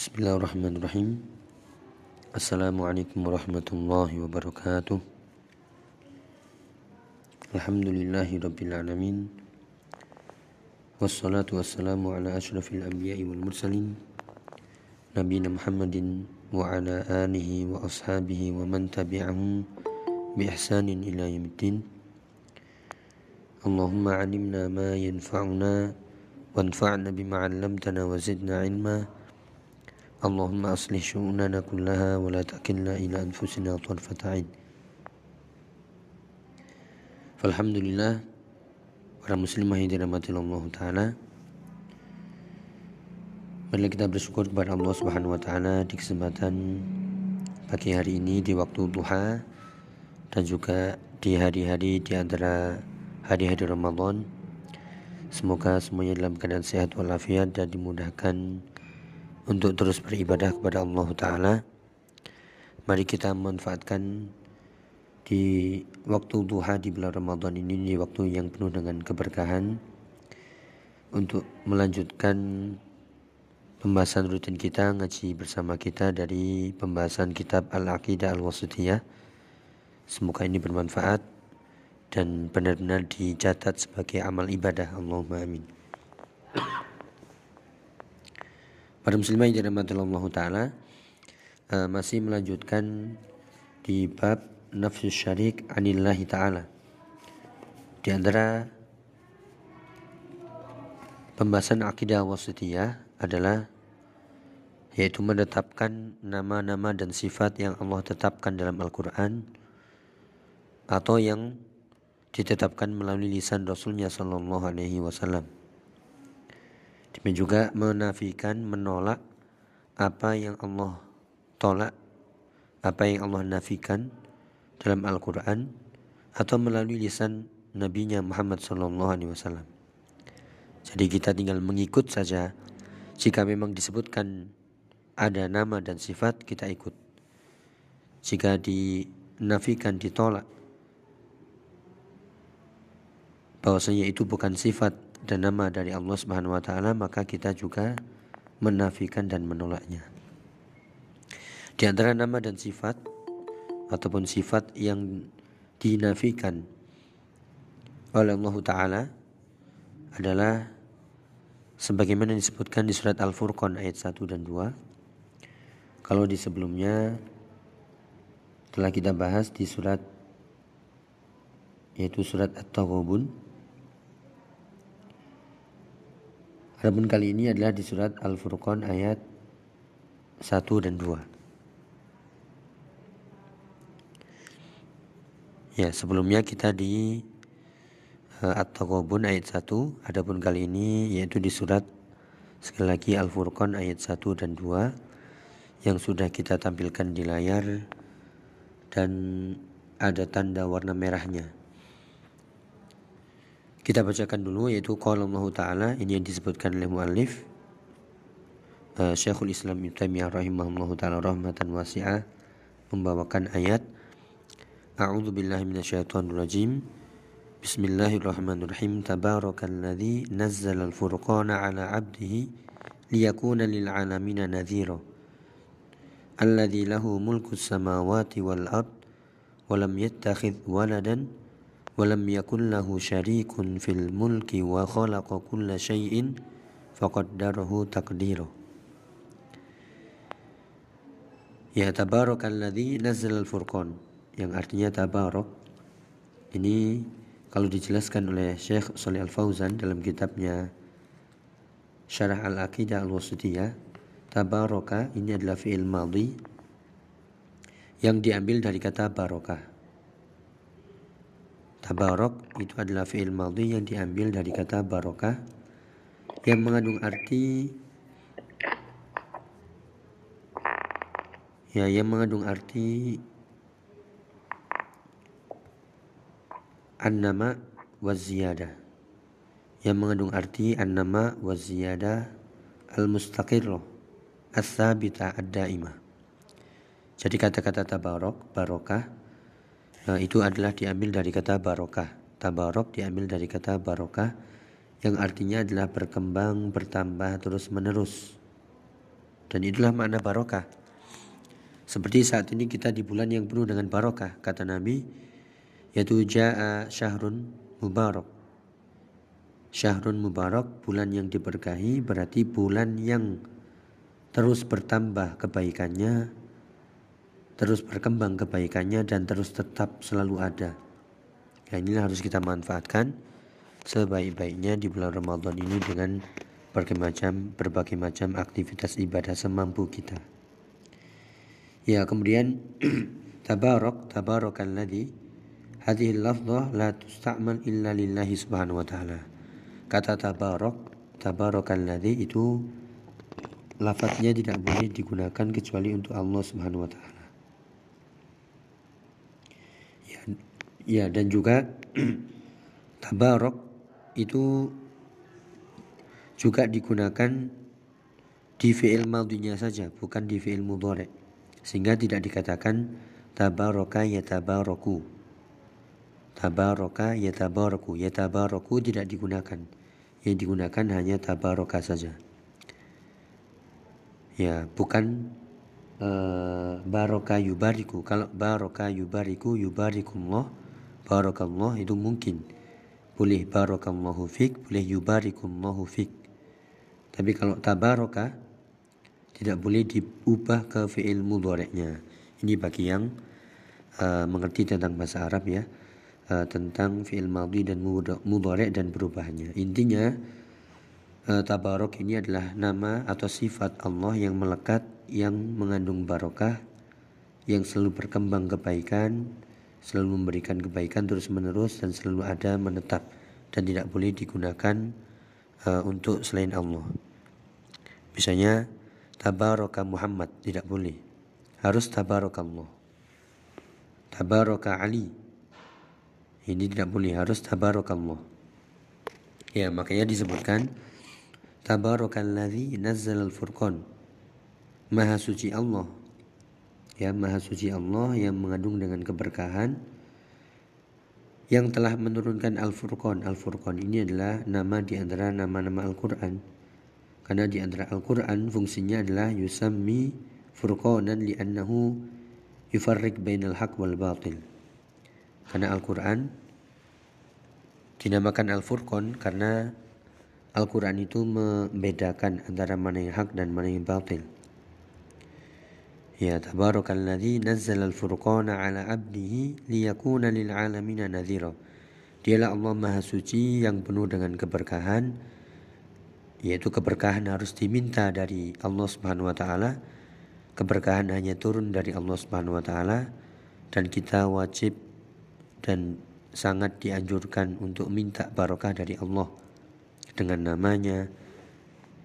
بسم الله الرحمن الرحيم السلام عليكم ورحمة الله وبركاته الحمد لله رب العالمين والصلاة والسلام على أشرف الأنبياء والمرسلين نبينا محمد وعلى آله وأصحابه ومن تبعهم بإحسان إلى يوم الدين اللهم علمنا ما ينفعنا وانفعنا بما علمتنا وزدنا علما اللهم أصلح شؤوننا كلها ولا تكلنا إلى أنفسنا طرفة عين Alhamdulillah para muslimah yang dirahmati Allah Ta'ala Mari kita bersyukur kepada Allah Subhanahu Wa Ta'ala di kesempatan pagi hari ini di waktu duha dan juga di hari-hari di antara hari-hari Ramadan Semoga semuanya dalam keadaan sehat walafiat dan dimudahkan untuk terus beribadah kepada Allah Ta'ala Mari kita manfaatkan di waktu duha di bulan Ramadan ini di waktu yang penuh dengan keberkahan untuk melanjutkan pembahasan rutin kita ngaji bersama kita dari pembahasan kitab Al-Aqidah Al-Wasitiyah. Semoga ini bermanfaat dan benar-benar dicatat sebagai amal ibadah. Allahumma amin Para muslimah yang dirahmati Ta'ala uh, Masih melanjutkan Di bab Nafsu syarik anillahi ta'ala. Di antara Pembahasan akidah wasitiyah adalah Yaitu menetapkan nama-nama dan sifat yang Allah tetapkan dalam Al-Quran Atau yang ditetapkan melalui lisan Rasulnya Sallallahu Alaihi Wasallam Demikian juga menafikan, menolak apa yang Allah tolak, apa yang Allah nafikan dalam Al-Quran atau melalui lisan Nabi-Nya Muhammad Wasallam. Jadi kita tinggal mengikut saja. Jika memang disebutkan ada nama dan sifat, kita ikut. Jika dinafikan, ditolak, bahwasanya itu bukan sifat dan nama dari Allah Subhanahu wa taala maka kita juga menafikan dan menolaknya. Di antara nama dan sifat ataupun sifat yang dinafikan oleh Allah taala adalah sebagaimana disebutkan di surat Al-Furqan ayat 1 dan 2. Kalau di sebelumnya telah kita bahas di surat yaitu surat At-Taghabun Adapun kali ini adalah di surat Al-Furqan ayat 1 dan 2. Ya, sebelumnya kita di uh, At-Taghabun ayat 1, adapun kali ini yaitu di surat sekali lagi Al-Furqan ayat 1 dan 2 yang sudah kita tampilkan di layar dan ada tanda warna merahnya. Kita bacakan dulu yaitu qala Allah taala ini yang disebutkan oleh muallif. Uh, Syekhul Islam Ibnu Taimiyah rahimahullahu taala rahmatan wasi'ah membawakan ayat A'udzu billahi minasyaitonir rajim. Bismillahirrahmanirrahim. Tabarakalladzi nazzala al-furqana ala 'abdihi liyakuna lil 'alamin nadhira. Alladzi lahu mulku samawati wal ard wa lam yattakhidh waladan ولم يكن له شريك في الملك وخلق كل شيء فقدره تقديره Ya tabarakalladzi nazzal al-furqan yang artinya tabarak ini kalau dijelaskan oleh Syekh Shalih Al-Fauzan dalam kitabnya Syarah Al-Aqidah Al-Wasitiyah tabaraka ini adalah fi'il madhi yang diambil dari kata barokah Tabarok itu adalah fi'il madhi yang diambil dari kata barokah yang mengandung arti ya yang mengandung arti an-nama wa ziyada. Yang mengandung arti an-nama wa ziyada al-mustaqirro as-sabita ad-daimah. Jadi kata-kata tabarok barokah itu adalah diambil dari kata barokah. Tabarok diambil dari kata barokah yang artinya adalah berkembang, bertambah terus menerus. dan itulah makna barokah. Seperti saat ini kita di bulan yang penuh dengan barokah, kata Nabi, yaitu ja'a syahrun mubarak. Syahrun mubarak, bulan yang diberkahi berarti bulan yang terus bertambah kebaikannya, terus berkembang kebaikannya dan terus tetap selalu ada. Ya inilah harus kita manfaatkan sebaik-baiknya di bulan Ramadan ini dengan berbagai macam berbagai macam aktivitas ibadah semampu kita. Ya, kemudian tabarok tabarakalladzi hadhihi lafzah la tusta'mal illa lillahi subhanahu wa ta'ala. Kata tabarok tabarakalladzi itu lafadznya tidak boleh digunakan kecuali untuk Allah subhanahu wa ta'ala. Ya dan juga tabarok itu juga digunakan di fi'il madinya saja, bukan di fi'il mudhari. Sehingga tidak dikatakan tabaraka yatabaraku. Tabaraka yatabaraku. Yatabaraku tidak digunakan. Yang digunakan hanya tabaraka saja. Ya, bukan uh, yubariku. Kalau baraka yubariku yubarikumullah. Barakallah itu mungkin. Boleh barakallahu fik boleh yubarikumullahu fik. Tapi kalau tabaraka tidak boleh diubah ke fi'il mudhari'nya. Ini bagi yang uh, mengerti tentang bahasa Arab ya. Uh, tentang fi'il madhi dan mudhari' dan perubahannya. Intinya uh, tabarok ini adalah nama atau sifat Allah yang melekat yang mengandung barokah yang selalu berkembang kebaikan selalu memberikan kebaikan terus menerus dan selalu ada menetap dan tidak boleh digunakan uh, untuk selain Allah. Misalnya tabaraka Muhammad tidak boleh. Harus tabarakallah. Tabaraka Ali. Ini tidak boleh, harus tabarakallah. Ya, makanya disebutkan tabarakalladzi nazzal al-furqan. Maha suci Allah ya maha suci Allah yang mengandung dengan keberkahan yang telah menurunkan Al-Furqan. Al-Furqan ini adalah nama di antara nama-nama Al-Quran. Karena di antara Al-Quran fungsinya adalah yusammi furqanan li'annahu yufarrik bainal haq wal batil. Karena Al-Quran dinamakan Al-Furqan karena Al-Quran itu membedakan antara mana yang hak dan mana yang batil. Ya tabarakalladzi nazzala al-furqana ala abdihi liyakuna lil alamin nadhira. Dialah Allah Maha Suci yang penuh dengan keberkahan yaitu keberkahan harus diminta dari Allah Subhanahu wa taala. Keberkahan hanya turun dari Allah Subhanahu wa taala dan kita wajib dan sangat dianjurkan untuk minta barokah dari Allah dengan namanya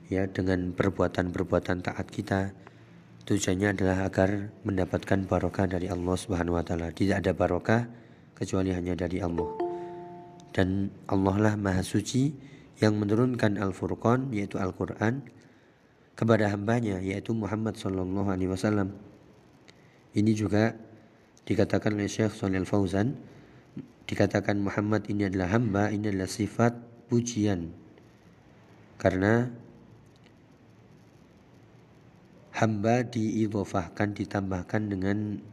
ya dengan perbuatan-perbuatan taat kita Tujuannya adalah agar mendapatkan barokah dari Allah Subhanahu wa taala. Tidak ada barokah kecuali hanya dari Allah. Dan Allah lah Maha Suci yang menurunkan Al-Furqan yaitu Al-Qur'an kepada hambanya yaitu Muhammad sallallahu alaihi wasallam. Ini juga dikatakan oleh Syekh Shalal Fauzan dikatakan Muhammad ini adalah hamba, ini adalah sifat pujian. Karena hamba diidofahkan ditambahkan dengan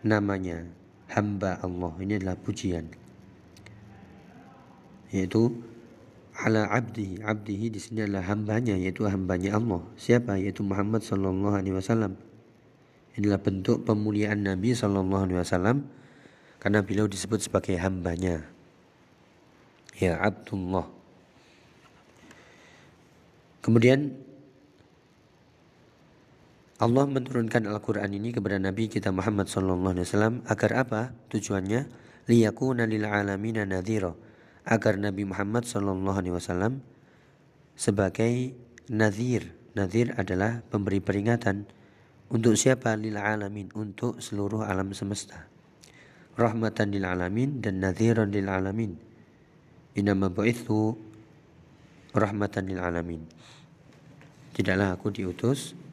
namanya. Hamba Allah. Ini adalah pujian. Yaitu ala abdi abdihi di sini adalah hambanya yaitu hambanya Allah. Siapa? Yaitu Muhammad sallallahu alaihi wasallam. Inilah bentuk pemuliaan Nabi sallallahu alaihi wasallam karena beliau disebut sebagai hambanya. Ya Abdullah. Kemudian Allah menurunkan Al-Quran ini kepada Nabi kita Muhammad SAW agar apa? Tujuannya liyakuna lil alamina nadhira agar Nabi Muhammad SAW sebagai nadhir. Nadhir adalah pemberi peringatan untuk siapa lil alamin untuk seluruh alam semesta. Rahmatan lil alamin dan nadhiran lil alamin. Inama bu'ithu rahmatan lil alamin. Tidaklah aku diutus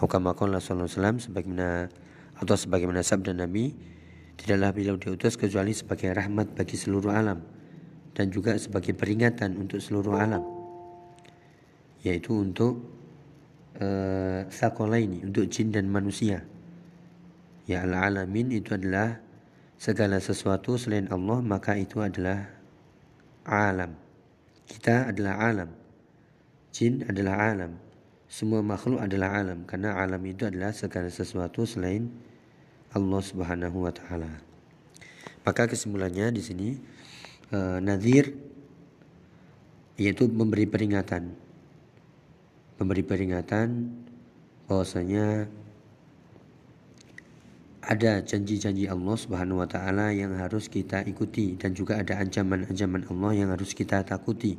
Hukamakullah sallallahu alaihi wasallam sebagaimana atau sebagaimana sabda Nabi tidaklah beliau diutus kecuali sebagai rahmat bagi seluruh alam dan juga sebagai peringatan untuk seluruh alam yaitu untuk uh, ini untuk jin dan manusia. Ya al-alamin itu adalah segala sesuatu selain Allah maka itu adalah alam. Kita adalah alam. Jin adalah alam. Semua makhluk adalah alam karena alam itu adalah segala sesuatu selain Allah Subhanahu wa taala. Maka kesimpulannya di sini nazir yaitu memberi peringatan. Memberi peringatan bahwasanya ada janji-janji Allah Subhanahu wa taala yang harus kita ikuti dan juga ada ancaman-ancaman Allah yang harus kita takuti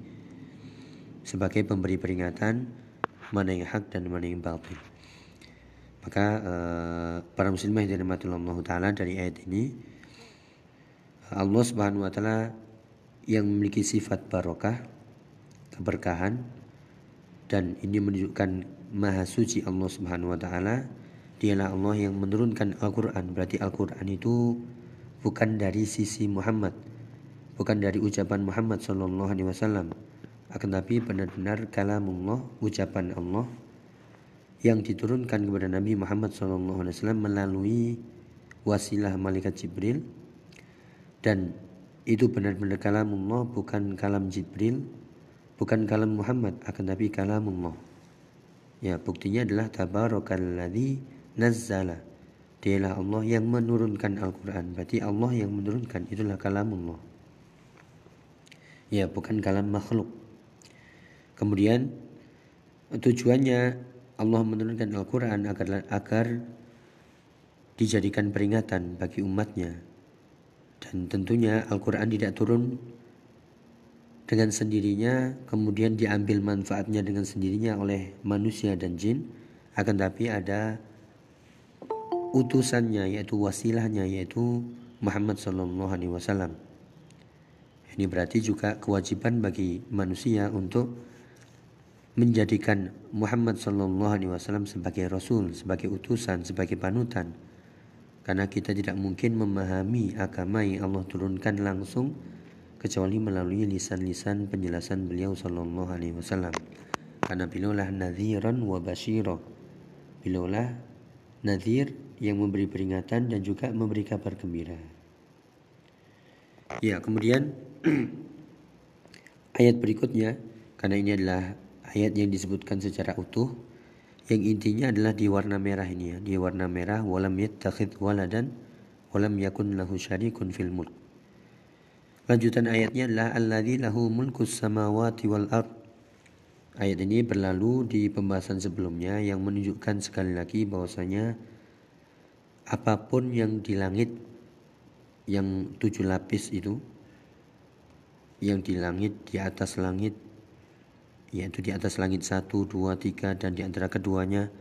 sebagai pemberi peringatan mana yang hak dan mana yang batil. Maka uh, para muslimah yang Allah taala dari ayat ini Allah Subhanahu wa taala yang memiliki sifat barokah, keberkahan dan ini menunjukkan maha suci Allah Subhanahu wa taala dialah Allah yang menurunkan Al-Qur'an. Berarti Al-Qur'an itu bukan dari sisi Muhammad, bukan dari ucapan Muhammad sallallahu alaihi wasallam akan tapi benar-benar kalamullah ucapan Allah yang diturunkan kepada Nabi Muhammad SAW melalui wasilah malaikat Jibril. Dan itu benar-benar kalamullah bukan kalam Jibril bukan kalam Muhammad. Akan tapi kalamullah. Ya buktinya adalah tabarakalladzi nazzala. Dialah Allah yang menurunkan Al-Quran. Berarti Allah yang menurunkan. Itulah kalamullah. Ya bukan kalam makhluk Kemudian tujuannya Allah menurunkan Al-Quran agar, agar dijadikan peringatan bagi umatnya. Dan tentunya Al-Quran tidak turun dengan sendirinya, kemudian diambil manfaatnya dengan sendirinya oleh manusia dan jin, akan tapi ada utusannya yaitu wasilahnya yaitu Muhammad Wasallam. Ini berarti juga kewajiban bagi manusia untuk menjadikan Muhammad Sallallahu Alaihi Wasallam sebagai Rasul, sebagai utusan, sebagai panutan. Karena kita tidak mungkin memahami agama yang Allah turunkan langsung kecuali melalui lisan-lisan penjelasan beliau Sallallahu Alaihi Wasallam. Karena beliaulah nadhiran wa basyira. Beliaulah nadhir yang memberi peringatan dan juga memberi kabar gembira. Ya, kemudian ayat berikutnya karena ini adalah ayat yang disebutkan secara utuh yang intinya adalah di warna merah ini ya. Di warna merah walam yattakhid waladan walam yakun lahu syarikun fil mulk. Lanjutan ayatnya adalah alladzi lahu mulkus samawati wal ard. Ayat ini berlalu di pembahasan sebelumnya yang menunjukkan sekali lagi bahwasanya apa pun yang di langit yang tujuh lapis itu yang di langit di atas langit yaitu di atas langit satu, dua, tiga, dan di antara keduanya,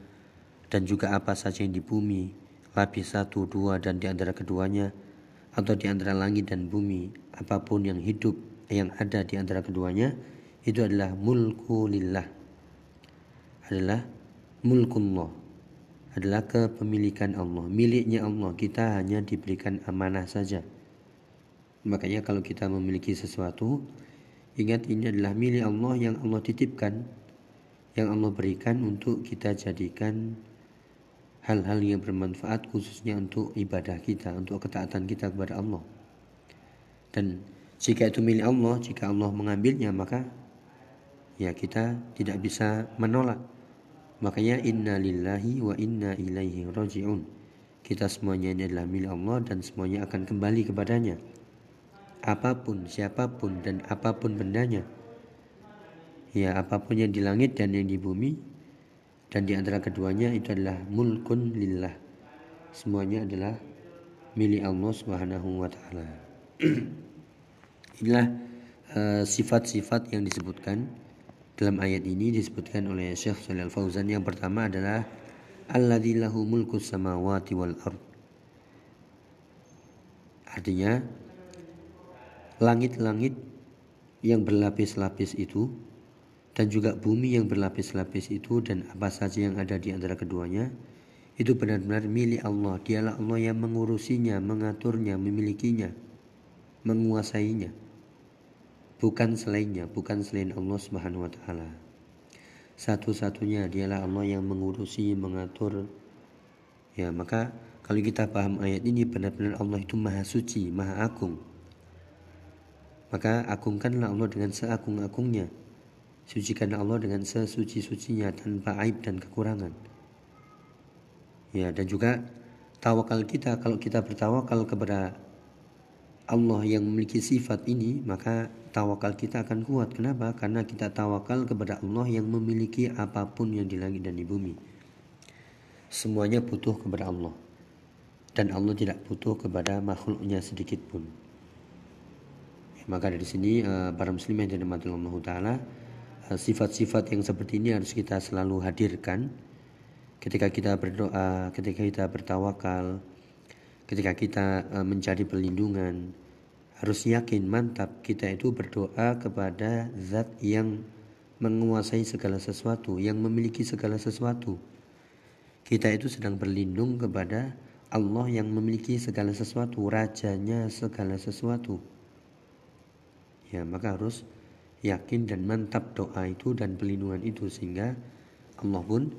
dan juga apa saja yang di bumi, lapis satu, dua, dan di antara keduanya, atau di antara langit dan bumi, apa pun yang hidup yang ada di antara keduanya, itu adalah mulku lillah, adalah mulkullah, adalah kepemilikan Allah, miliknya Allah, kita hanya diberikan amanah saja. Makanya kalau kita memiliki sesuatu, Ingat ini adalah milik Allah yang Allah titipkan, yang Allah berikan untuk kita jadikan hal-hal yang bermanfaat khususnya untuk ibadah kita, untuk ketaatan kita kepada Allah. Dan jika itu milik Allah, jika Allah mengambilnya maka ya kita tidak bisa menolak. Makanya inna lillahi wa inna ilaihi raji'un. Kita semuanya ini adalah milik Allah dan semuanya akan kembali kepadanya apa pun, siapa pun dan apa pun bendanya. Ya, apa pun yang di langit dan yang di bumi dan di antara keduanya itu adalah mulkun lillah. Semuanya adalah milik Allah Subhanahu wa taala. Inilah eh, sifat-sifat uh, yang disebutkan dalam ayat ini disebutkan oleh Syekh Shalal Fauzan yang pertama adalah alladzi lahu mulku samawati wal ard. Artinya langit-langit yang berlapis-lapis itu dan juga bumi yang berlapis-lapis itu dan apa saja yang ada di antara keduanya itu benar-benar milik Allah. Dialah Allah yang mengurusinya, mengaturnya, memilikinya, menguasainya. Bukan selainnya, bukan selain Allah Subhanahu wa taala. satu-satunya dialah Allah yang mengurusi mengatur ya maka kalau kita paham ayat ini benar-benar Allah itu maha suci maha agung maka agungkanlah Allah dengan seagung-agungnya sucikan Allah dengan sesuci-sucinya tanpa aib dan kekurangan ya dan juga tawakal kita kalau kita bertawakal kepada Allah yang memiliki sifat ini, maka tawakal kita akan kuat. Kenapa? Karena kita tawakal kepada Allah yang memiliki apa pun yang di langit dan di bumi. Semuanya butuh kepada Allah. Dan Allah tidak butuh kepada makhluknya sedikit pun. Maka dari sini eh, para muslim yang dirahmati Allah Ta'ala, eh, sifat-sifat yang seperti ini harus kita selalu hadirkan ketika kita berdoa, ketika kita bertawakal, ketika kita eh, mencari perlindungan, harus yakin mantap kita itu berdoa kepada zat yang menguasai segala sesuatu, yang memiliki segala sesuatu. Kita itu sedang berlindung kepada Allah yang memiliki segala sesuatu, rajanya segala sesuatu. Ya, maka harus yakin dan mantap doa itu dan perlindungan itu sehingga Allah pun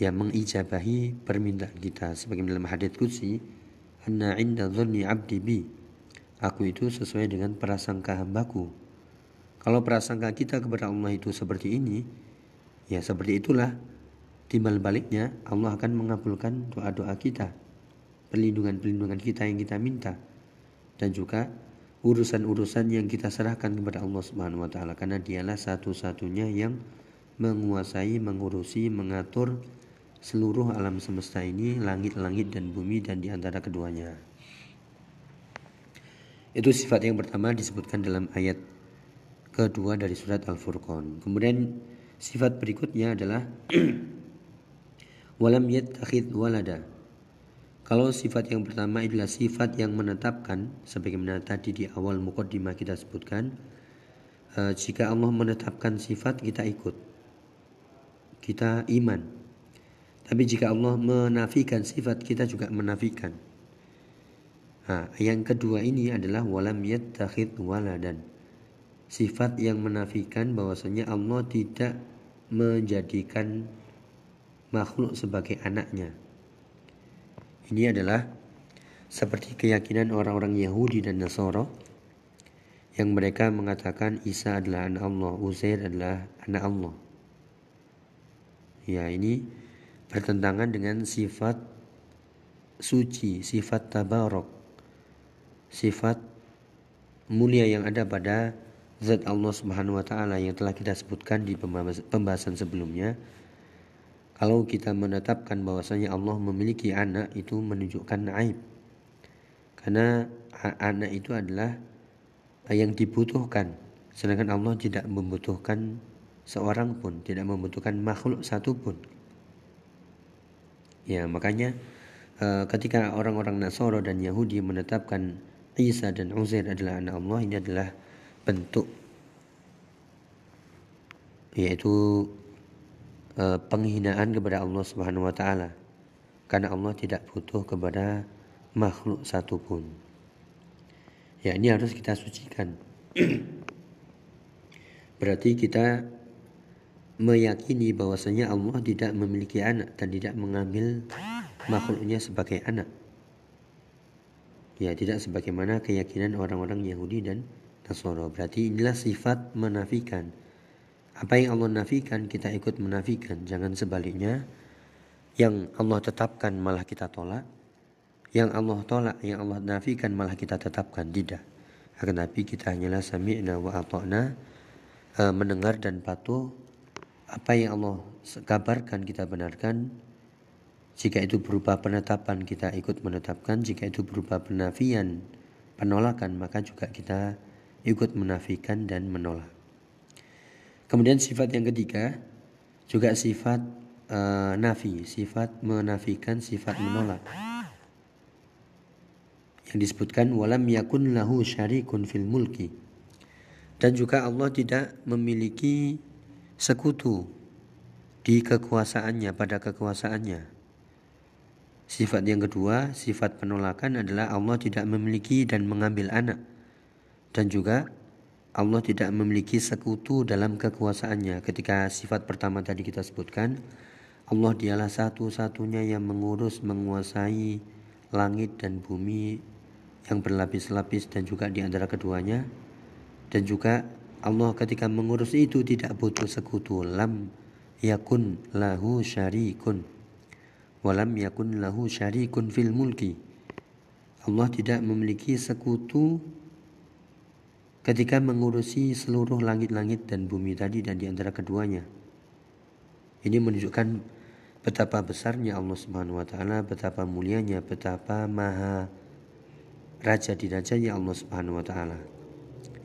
ya mengijabahi permintaan kita. Sebagaimana dalam hadits qudsi anna inda dhanni 'abdi bi. Aku itu sesuai dengan prasangka hambaku. Kalau prasangka kita kepada Allah itu seperti ini, ya seperti itulah timbal baliknya Allah akan mengabulkan doa-doa kita, perlindungan-perlindungan kita yang kita minta, dan juga urusan-urusan yang kita serahkan kepada Allah Subhanahu wa taala karena dialah satu-satunya yang menguasai, mengurusi, mengatur seluruh alam semesta ini, langit-langit dan bumi dan di antara keduanya. Itu sifat yang pertama disebutkan dalam ayat kedua dari surat Al-Furqan. Kemudian sifat berikutnya adalah walam yattakhid walada. Kalau sifat yang pertama adalah sifat yang menetapkan sebagaimana tadi di awal mukaddimah kita sebutkan eh, jika Allah menetapkan sifat kita ikut. Kita iman. Tapi jika Allah menafikan sifat kita juga menafikan. Nah, yang kedua ini adalah walam yattakhid waladan. Sifat yang menafikan bahwasanya Allah tidak menjadikan makhluk sebagai anaknya. Ini adalah seperti keyakinan orang-orang Yahudi dan Nasoro yang mereka mengatakan Isa adalah anak Allah, Uzair adalah anak Allah. Ya, ini bertentangan dengan sifat suci, sifat tabarok sifat mulia yang ada pada zat Allah Subhanahu wa taala yang telah kita sebutkan di pembahasan sebelumnya. Kalau kita menetapkan bahwasanya Allah memiliki anak itu menunjukkan aib. Karena anak itu adalah yang dibutuhkan. Sedangkan Allah tidak membutuhkan seorang pun, tidak membutuhkan makhluk satu pun. Ya, makanya eh, ketika orang-orang Nasoro dan Yahudi menetapkan Isa dan Uzair adalah anak Allah ini adalah bentuk yaitu uh, penghinaan kepada Allah Subhanahu wa taala karena Allah tidak butuh kepada makhluk satupun. Ya ini harus kita sucikan. Berarti kita meyakini bahwasanya Allah tidak memiliki anak dan tidak mengambil makhluknya sebagai anak. Ya, tidak sebagaimana keyakinan orang-orang Yahudi dan Nasara. Berarti inilah sifat menafikan. Apa yang Allah nafikan kita ikut menafikan. Jangan sebaliknya yang Allah tetapkan malah kita tolak. Yang Allah tolak, yang Allah nafikan malah kita tetapkan. Tidak. Akan tapi kita hanyalah sami'na wa ata'na e, mendengar dan patuh apa yang Allah kabarkan kita benarkan jika itu berupa penetapan kita ikut menetapkan, jika itu berupa penafian, penolakan maka juga kita ikut menafikan dan menolak. Kemudian sifat yang ketiga juga sifat uh, nafi, sifat menafikan, sifat menolak. Yang disebutkan walam yakun lahu syarikun fil mulki. Dan juga Allah tidak memiliki sekutu di kekuasaannya pada kekuasaannya. Sifat yang kedua, sifat penolakan adalah Allah tidak memiliki dan mengambil anak. Dan juga Allah tidak memiliki sekutu dalam kekuasaannya. Ketika sifat pertama tadi kita sebutkan, Allah dialah satu-satunya yang mengurus, menguasai langit dan bumi yang berlapis-lapis dan juga di antara keduanya. Dan juga Allah ketika mengurus itu tidak butuh sekutu. Lam yakun lahu syarikun. Walam yakun lahu syarikun fil mulki. Allah tidak memiliki sekutu ketika mengurusi seluruh langit-langit dan bumi tadi dan di antara keduanya. Ini menunjukkan betapa besarnya Allah Subhanahu wa taala, betapa mulianya, betapa maha raja di rajanya Allah Subhanahu wa taala.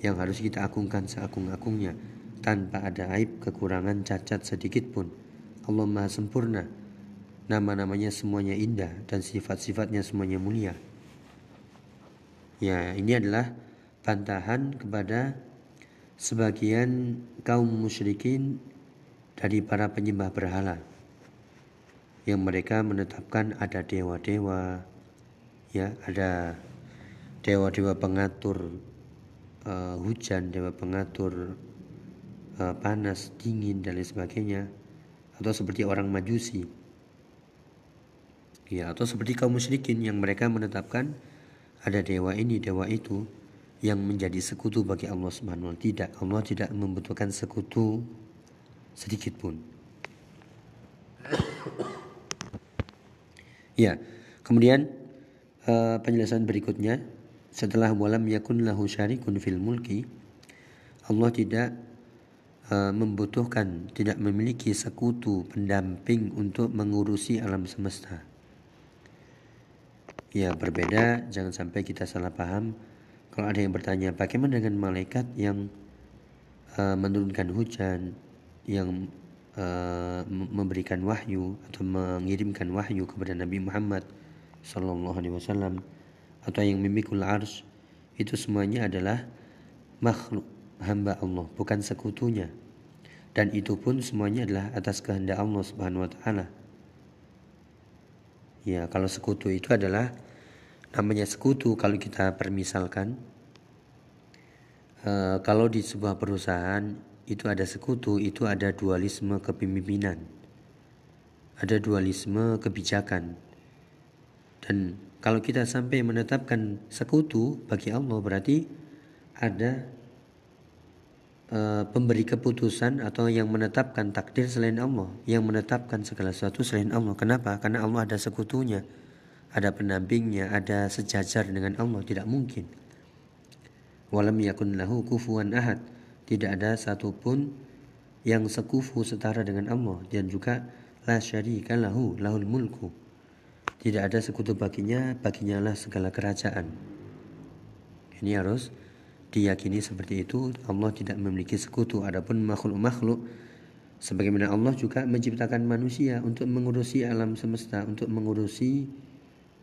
Yang harus kita agungkan seagung-agungnya tanpa ada aib, kekurangan, cacat sedikit pun. Allah Maha sempurna. Nama-namanya semuanya indah dan sifat-sifatnya semuanya mulia. Ya, ini adalah bantahan kepada sebagian kaum musyrikin dari para penyembah berhala yang mereka menetapkan ada dewa-dewa ya ada dewa-dewa pengatur uh, hujan dewa pengatur uh, panas dingin dan lain sebagainya atau seperti orang majusi. Ya atau seperti kaum musyrikin yang mereka menetapkan ada dewa ini dewa itu yang menjadi sekutu bagi Allah Subhanahu wa tidak Allah tidak membutuhkan sekutu sedikit pun. Ya kemudian uh, penjelasan berikutnya. Setelah walam yakun lahu syarikun fil mulki Allah tidak uh, membutuhkan tidak memiliki sekutu pendamping untuk mengurusi alam semesta. Ya berbeda jangan sampai kita salah paham kalau ada yang bertanya, bagaimana dengan malaikat yang uh, menurunkan hujan, yang uh, memberikan wahyu atau mengirimkan wahyu kepada Nabi Muhammad Sallallahu Alaihi Wasallam atau yang memikul ars itu semuanya adalah makhluk hamba Allah bukan sekutunya dan itu pun semuanya adalah atas kehendak Allah Subhanahu wa taala. Ya, kalau sekutu itu adalah namanya sekutu kalau kita permisalkan. E, kalau di sebuah perusahaan itu ada sekutu itu ada dualisme kepemimpinan. Ada dualisme kebijakan. Dan kalau kita sampai menetapkan sekutu bagi Allah berarti ada e, pemberi keputusan atau yang menetapkan takdir selain Allah yang menetapkan segala sesuatu selain Allah. Kenapa? Karena Allah ada sekutunya ada pendampingnya, ada sejajar dengan Allah, tidak mungkin. Walam yakun lahu kufuwan ahad. Tidak ada satupun yang sekufu setara dengan Allah dan juga la syarika lahu lahul mulku. Tidak ada sekutu baginya, baginya lah segala kerajaan. Ini harus diyakini seperti itu. Allah tidak memiliki sekutu. Adapun makhluk-makhluk sebagaimana Allah juga menciptakan manusia untuk mengurusi alam semesta, untuk mengurusi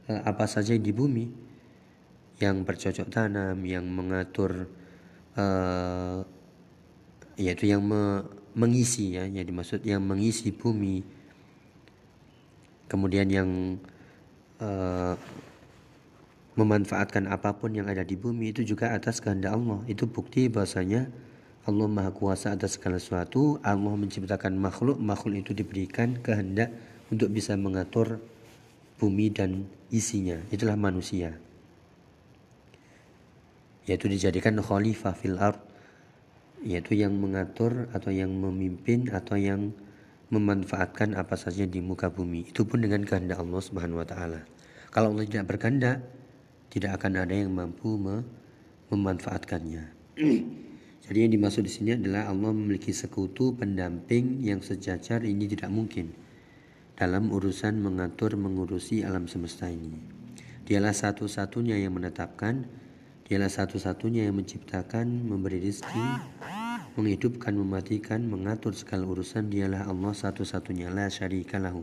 apa saja di bumi yang bercocok tanam, yang mengatur uh, yaitu yang me, mengisi ya, yang dimaksud yang mengisi bumi. Kemudian yang uh, memanfaatkan apa pun yang ada di bumi itu juga atas kehendak Allah. Itu bukti bahasanya Allah Maha Kuasa atas segala sesuatu. Allah menciptakan makhluk, makhluk itu diberikan kehendak untuk bisa mengatur bumi dan isinya. Itulah manusia. Yaitu dijadikan khalifah fil ard. Yaitu yang mengatur atau yang memimpin atau yang memanfaatkan apa saja di muka bumi. Itu pun dengan kehendak Allah Subhanahu wa taala. Kalau Allah tidak berkehendak tidak akan ada yang mampu me memanfaatkannya. Jadi yang dimaksud di sini adalah Allah memiliki sekutu pendamping yang sejajar ini tidak mungkin dalam urusan mengatur mengurusi alam semesta ini. Dialah satu-satunya yang menetapkan, dialah satu-satunya yang menciptakan, memberi rezeki, menghidupkan, mematikan, mengatur segala urusan, dialah Allah satu-satunya la syarika lahu.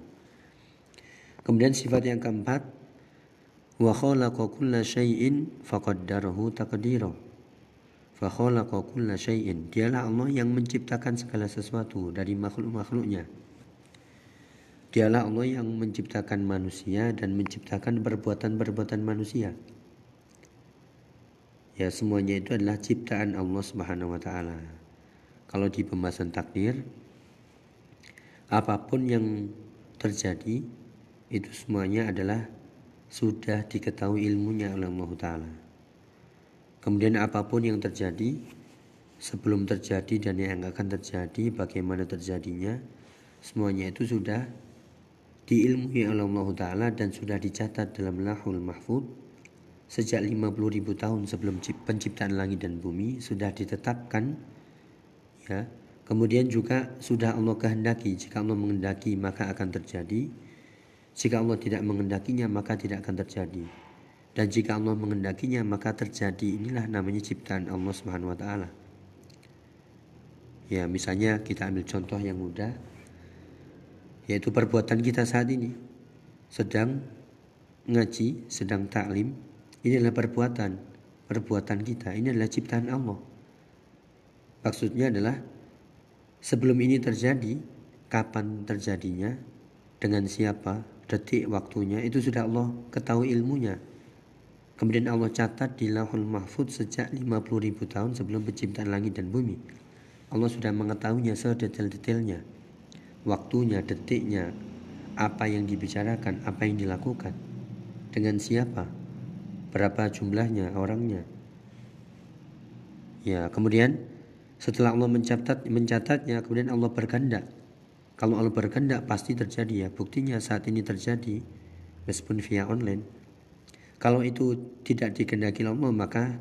Kemudian sifat yang keempat, wa khalaqa kulla syai'in faqaddarahu taqdira. Fa khalaqa kulla syai'in. Dialah Allah yang menciptakan segala sesuatu dari makhluk-makhluknya Dialah Allah yang menciptakan manusia dan menciptakan perbuatan-perbuatan manusia. Ya semuanya itu adalah ciptaan Allah Subhanahu wa taala. Kalau di pembahasan takdir apa pun yang terjadi itu semuanya adalah sudah diketahui ilmunya oleh Allah taala. Kemudian apa pun yang terjadi sebelum terjadi dan yang akan terjadi bagaimana terjadinya semuanya itu sudah diilmui oleh Allah taala dan sudah dicatat dalam Lahul Mahfud sejak 50 ribu tahun sebelum penciptaan langit dan bumi sudah ditetapkan ya. Kemudian juga sudah Allah kehendaki jika Allah menghendaki maka akan terjadi. Jika Allah tidak menghendakinya maka tidak akan terjadi. Dan jika Allah menghendakinya maka terjadi. Inilah namanya ciptaan Allah Subhanahu wa taala. Ya misalnya kita ambil contoh yang mudah yaitu perbuatan kita saat ini sedang ngaji sedang taklim ini adalah perbuatan, perbuatan kita. Ini adalah ciptaan Allah. Maksudnya adalah sebelum ini terjadi, kapan terjadinya, dengan siapa, detik waktunya, itu sudah Allah ketahui ilmunya. Kemudian Allah catat di lahul mahfud sejak 50 ribu tahun sebelum penciptaan langit dan bumi. Allah sudah mengetahuinya sedetail-detailnya. Waktunya, detiknya, apa yang dibicarakan, apa yang dilakukan. Dengan siapa, berapa jumlahnya orangnya. Ya, kemudian setelah Allah mencatat mencatatnya, kemudian Allah berkehendak. Kalau Allah berkehendak pasti terjadi ya. Buktinya saat ini terjadi meskipun via online. Kalau itu tidak dikehendaki Allah maka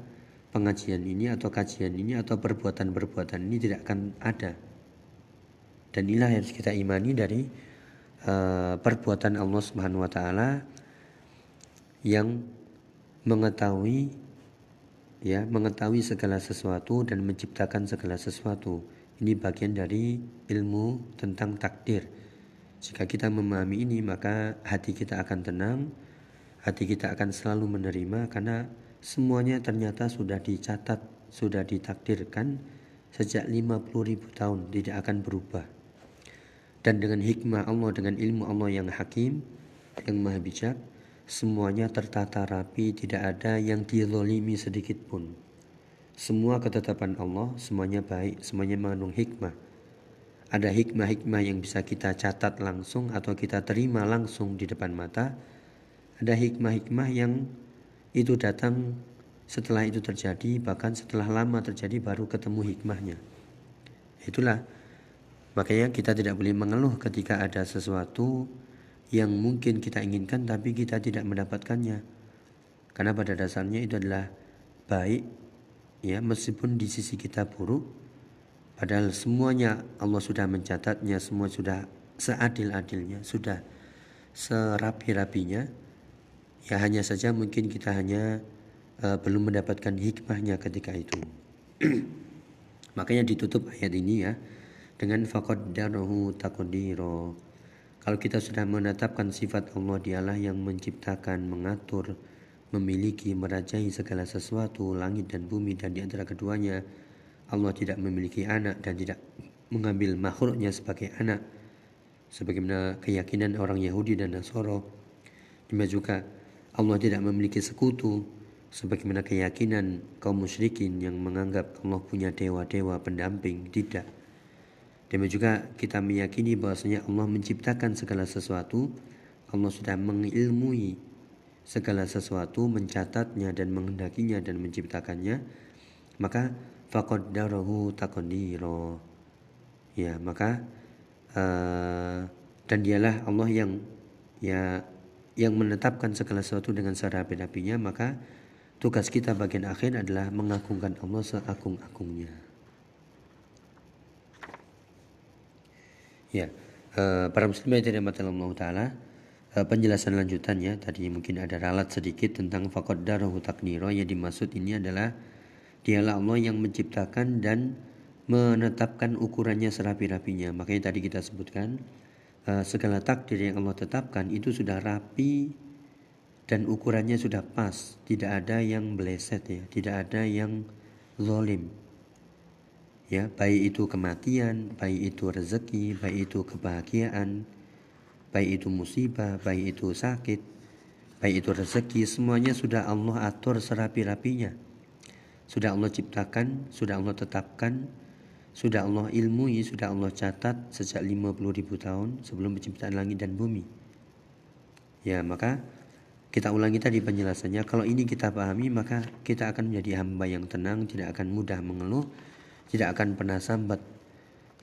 pengajian ini atau kajian ini atau perbuatan-perbuatan ini tidak akan ada. Dan inilah yang kita imani dari uh, perbuatan Allah Subhanahu wa taala yang mengetahui ya mengetahui segala sesuatu dan menciptakan segala sesuatu. Ini bagian dari ilmu tentang takdir. Jika kita memahami ini maka hati kita akan tenang hati kita akan selalu menerima karena semuanya ternyata sudah dicatat sudah ditakdirkan sejak 50 ribu tahun tidak akan berubah dan dengan hikmah Allah dengan ilmu Allah yang hakim yang maha bijak semuanya tertata rapi, tidak ada yang dilolimi sedikit pun. Semua ketetapan Allah, semuanya baik, semuanya mengandung hikmah. Ada hikmah-hikmah yang bisa kita catat langsung atau kita terima langsung di depan mata. Ada hikmah-hikmah yang itu datang setelah itu terjadi, bahkan setelah lama terjadi baru ketemu hikmahnya. Itulah makanya kita tidak boleh mengeluh ketika ada sesuatu yang mungkin kita inginkan tapi kita tidak mendapatkannya. Karena pada dasarnya itu adalah baik ya meskipun di sisi kita buruk padahal semuanya Allah sudah mencatatnya, semua sudah seadil-adilnya, sudah serapi-rapinya. Ya hanya saja mungkin kita hanya uh, belum mendapatkan hikmahnya ketika itu. Makanya ditutup ayat ini ya dengan faqaddarahu taqdira kalau kita sudah menetapkan sifat Allah dialah yang menciptakan, mengatur, memiliki, merajai segala sesuatu, langit dan bumi dan di antara keduanya, Allah tidak memiliki anak dan tidak mengambil makhluknya sebagai anak. Sebagaimana keyakinan orang Yahudi dan Nasoro. Demikian juga Allah tidak memiliki sekutu sebagaimana keyakinan kaum musyrikin yang menganggap Allah punya dewa-dewa pendamping tidak Demikian juga kita meyakini bahwasanya Allah menciptakan segala sesuatu, Allah sudah mengilmui segala sesuatu, mencatatnya dan menghendakinya dan menciptakannya, maka faqaddarahu taqdira. Ya, maka uh, dan dialah Allah yang ya yang menetapkan segala sesuatu dengan serapi-rapinya, maka tugas kita bagian akhir adalah mengagungkan Allah seagung-agungnya. Ya, uh, para muslimin yang dirahmati Allah taala, uh, penjelasan lanjutannya tadi mungkin ada ralat sedikit tentang faqaddarahu takdira yang dimaksud ini adalah dialah Allah yang menciptakan dan menetapkan ukurannya serapi-rapinya. Makanya tadi kita sebutkan uh, segala takdir yang Allah tetapkan itu sudah rapi dan ukurannya sudah pas, tidak ada yang meleset ya, tidak ada yang zolim ya baik itu kematian baik itu rezeki baik itu kebahagiaan baik itu musibah baik itu sakit baik itu rezeki semuanya sudah Allah atur serapi-rapinya sudah Allah ciptakan, sudah Allah tetapkan, sudah Allah ilmui, sudah Allah catat sejak 50 ribu tahun sebelum penciptaan langit dan bumi. Ya, maka kita ulangi tadi penjelasannya. Kalau ini kita pahami, maka kita akan menjadi hamba yang tenang, tidak akan mudah mengeluh, tidak akan pernah sambat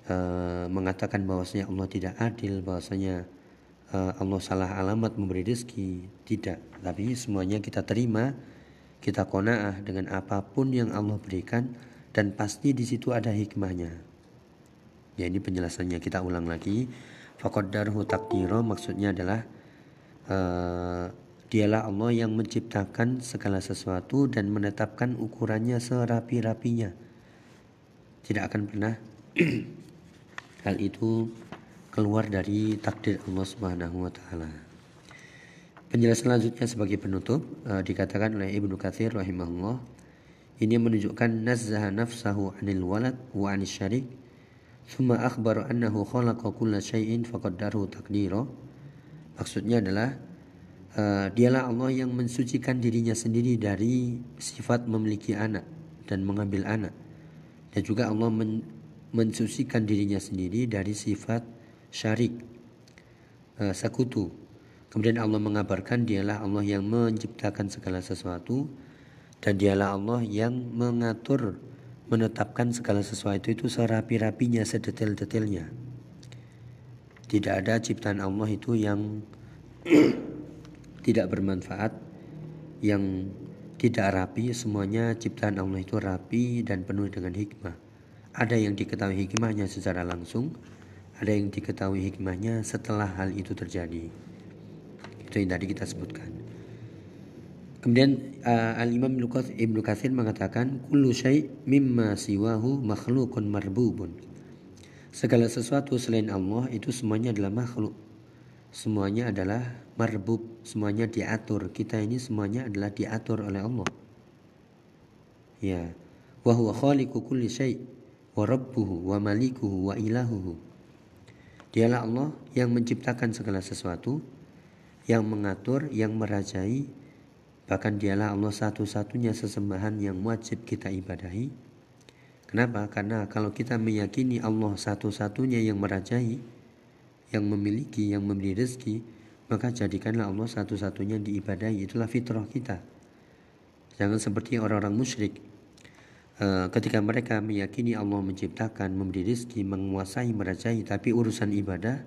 uh, mengatakan bahwasanya Allah tidak adil, bahwasanya uh, Allah salah alamat memberi rezeki. Tidak, tapi semuanya kita terima, kita kona'ah dengan apa pun yang Allah berikan dan pasti di situ ada hikmahnya. Ya ini penjelasannya kita ulang lagi. Faqaddarhu takdiro maksudnya adalah uh, dialah Allah yang menciptakan segala sesuatu dan menetapkan ukurannya serapi-rapinya. Tidak akan pernah hal itu keluar dari takdir Allah Subhanahu wa taala. Penjelasan selanjutnya sebagai penutup uh, dikatakan oleh Ibnu Katsir rahimahullah ini menunjukkan nazzaha nafsahu anil walad wa anis syarik thumma akhbaru annahu khalaqa kulla syai'in faqaddarahu taqdira maksudnya adalah uh, dialah Allah yang mensucikan dirinya sendiri dari sifat memiliki anak dan mengambil anak dan juga Allah men mensucikan dirinya sendiri dari sifat syarik uh, sekutu. Kemudian Allah mengabarkan dialah Allah yang menciptakan segala sesuatu dan dialah Allah yang mengatur menetapkan segala sesuatu itu serapi-rapinya sedetail-detailnya. Tidak ada ciptaan Allah itu yang tidak bermanfaat, yang tidak rapi, semuanya ciptaan Allah itu rapi dan penuh dengan hikmah. Ada yang diketahui hikmahnya secara langsung, ada yang diketahui hikmahnya setelah hal itu terjadi. Itu yang tadi kita sebutkan. Kemudian uh, Al-Imam Ibnu Katsir mengatakan kullu syai' mimma siwahu makhlukun marbubun. Segala sesuatu selain Allah itu semuanya adalah makhluk. Semuanya adalah marbub, semuanya diatur. Kita ini semuanya adalah diatur oleh Allah. Ya. Wa huwa khaliqu kulli syai' wa wa malikuhu wa ilahuhu. Dialah Allah yang menciptakan segala sesuatu, yang mengatur, yang merajai, bahkan dialah Allah satu-satunya sesembahan yang wajib kita ibadahi. Kenapa? Karena kalau kita meyakini Allah satu-satunya yang merajai, yang memiliki, yang memberi rezeki, maka jadikanlah Allah satu-satunya diibadahi. Itulah fitrah kita. Jangan seperti orang-orang musyrik Eh, ketika mereka meyakini Allah menciptakan, memberi rezeki, menguasai, merajai, tapi urusan ibadah,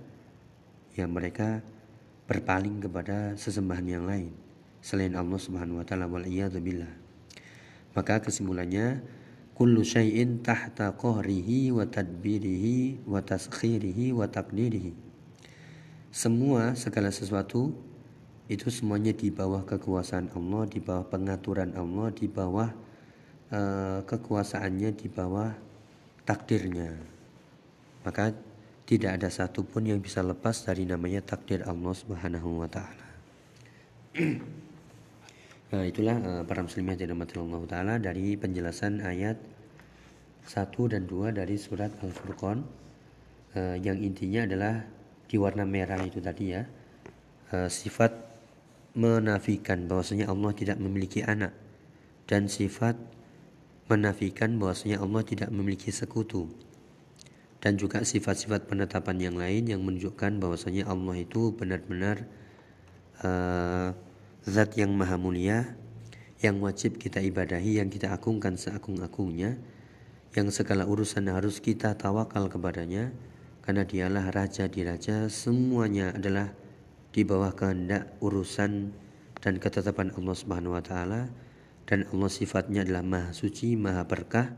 ya mereka berpaling kepada sesembahan yang lain selain Allah Subhanahu wa taala wal billah. Maka kesimpulannya kullu syai'in tahta qahrihi wa tadbirihi wa. Semua segala sesuatu itu semuanya di bawah kekuasaan Allah, di bawah pengaturan Allah, di bawah Eh, kekuasaannya di bawah takdirnya. Maka tidak ada satupun yang bisa lepas dari namanya takdir Allah Subhanahu wa taala. nah, itulah uh, para muslimin yang Allah taala dari penjelasan ayat 1 dan 2 dari surat Al-Furqan uh, yang intinya adalah di warna merah itu tadi ya. Uh, sifat menafikan bahwasanya Allah tidak memiliki anak dan sifat menafikan bahwasanya Allah tidak memiliki sekutu dan juga sifat-sifat penetapan yang lain yang menunjukkan bahwasanya Allah itu benar-benar uh, zat yang maha mulia yang wajib kita ibadahi yang kita agungkan seagung-agungnya yang segala urusan harus kita tawakal kepadanya karena dialah raja di raja semuanya adalah di bawah kehendak urusan dan ketetapan Allah Subhanahu wa taala dan Allah sifatnya adalah maha suci, maha berkah.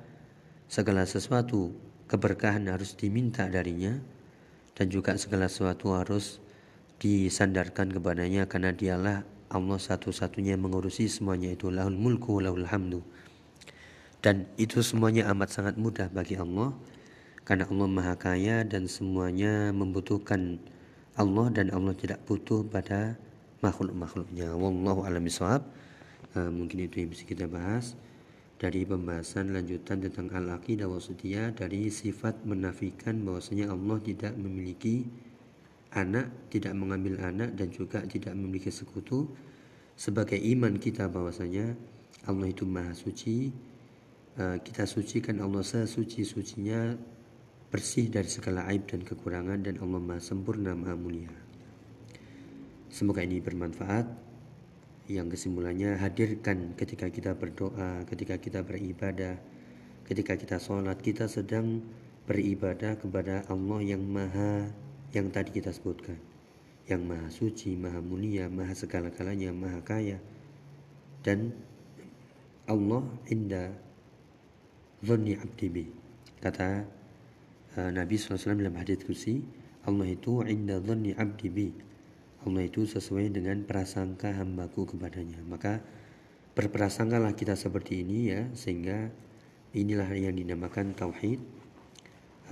Segala sesuatu keberkahan harus diminta darinya dan juga segala sesuatu harus disandarkan kepadanya karena dialah Allah satu-satunya mengurusi semuanya itu lahul mulku lahul hamdu. Dan itu semuanya amat sangat mudah bagi Allah karena Allah maha kaya dan semuanya membutuhkan Allah dan Allah tidak butuh pada makhluk-makhluknya. Wallahu a'lam bishawab. Uh, mungkin itu yang bisa kita bahas dari pembahasan lanjutan tentang al-aqidah wasitiyah dari sifat menafikan bahwasanya Allah tidak memiliki anak, tidak mengambil anak dan juga tidak memiliki sekutu sebagai iman kita bahwasanya Allah itu maha suci, uh, kita sucikan Allah sesuci-sucinya bersih dari segala aib dan kekurangan dan Allah Maha sempurna Maha mulia. Semoga ini bermanfaat. Yang kesimpulannya hadirkan ketika kita berdoa, ketika kita beribadah, ketika kita sholat, kita sedang beribadah kepada Allah yang maha yang tadi kita sebutkan yang maha suci, maha mulia, maha segala-galanya, maha kaya dan Allah inda dhanni abdi kata Nabi SAW dalam hadis kursi Allah itu inda dhanni abdi bi. Allah itu sesuai dengan prasangka hambaku kepadanya. Maka berprasangkalah kita seperti ini ya sehingga inilah yang dinamakan tauhid.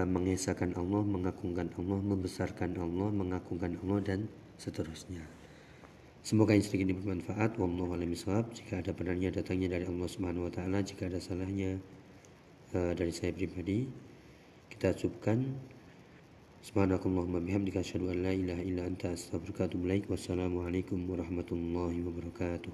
Mengesahkan Allah, mengagungkan Allah, membesarkan Allah, mengagungkan Allah dan seterusnya. Semoga ini sedikit bermanfaat. Wallahu a'lam Jika ada benarnya datangnya dari Allah Subhanahu wa taala, jika ada salahnya uh, dari saya pribadi, tasubkan Subhanakallahumma bihamdika asyhadu an la ilaha illa anta astaghfiruka wa. Wassalamualaikum warahmatullahi wabarakatuh.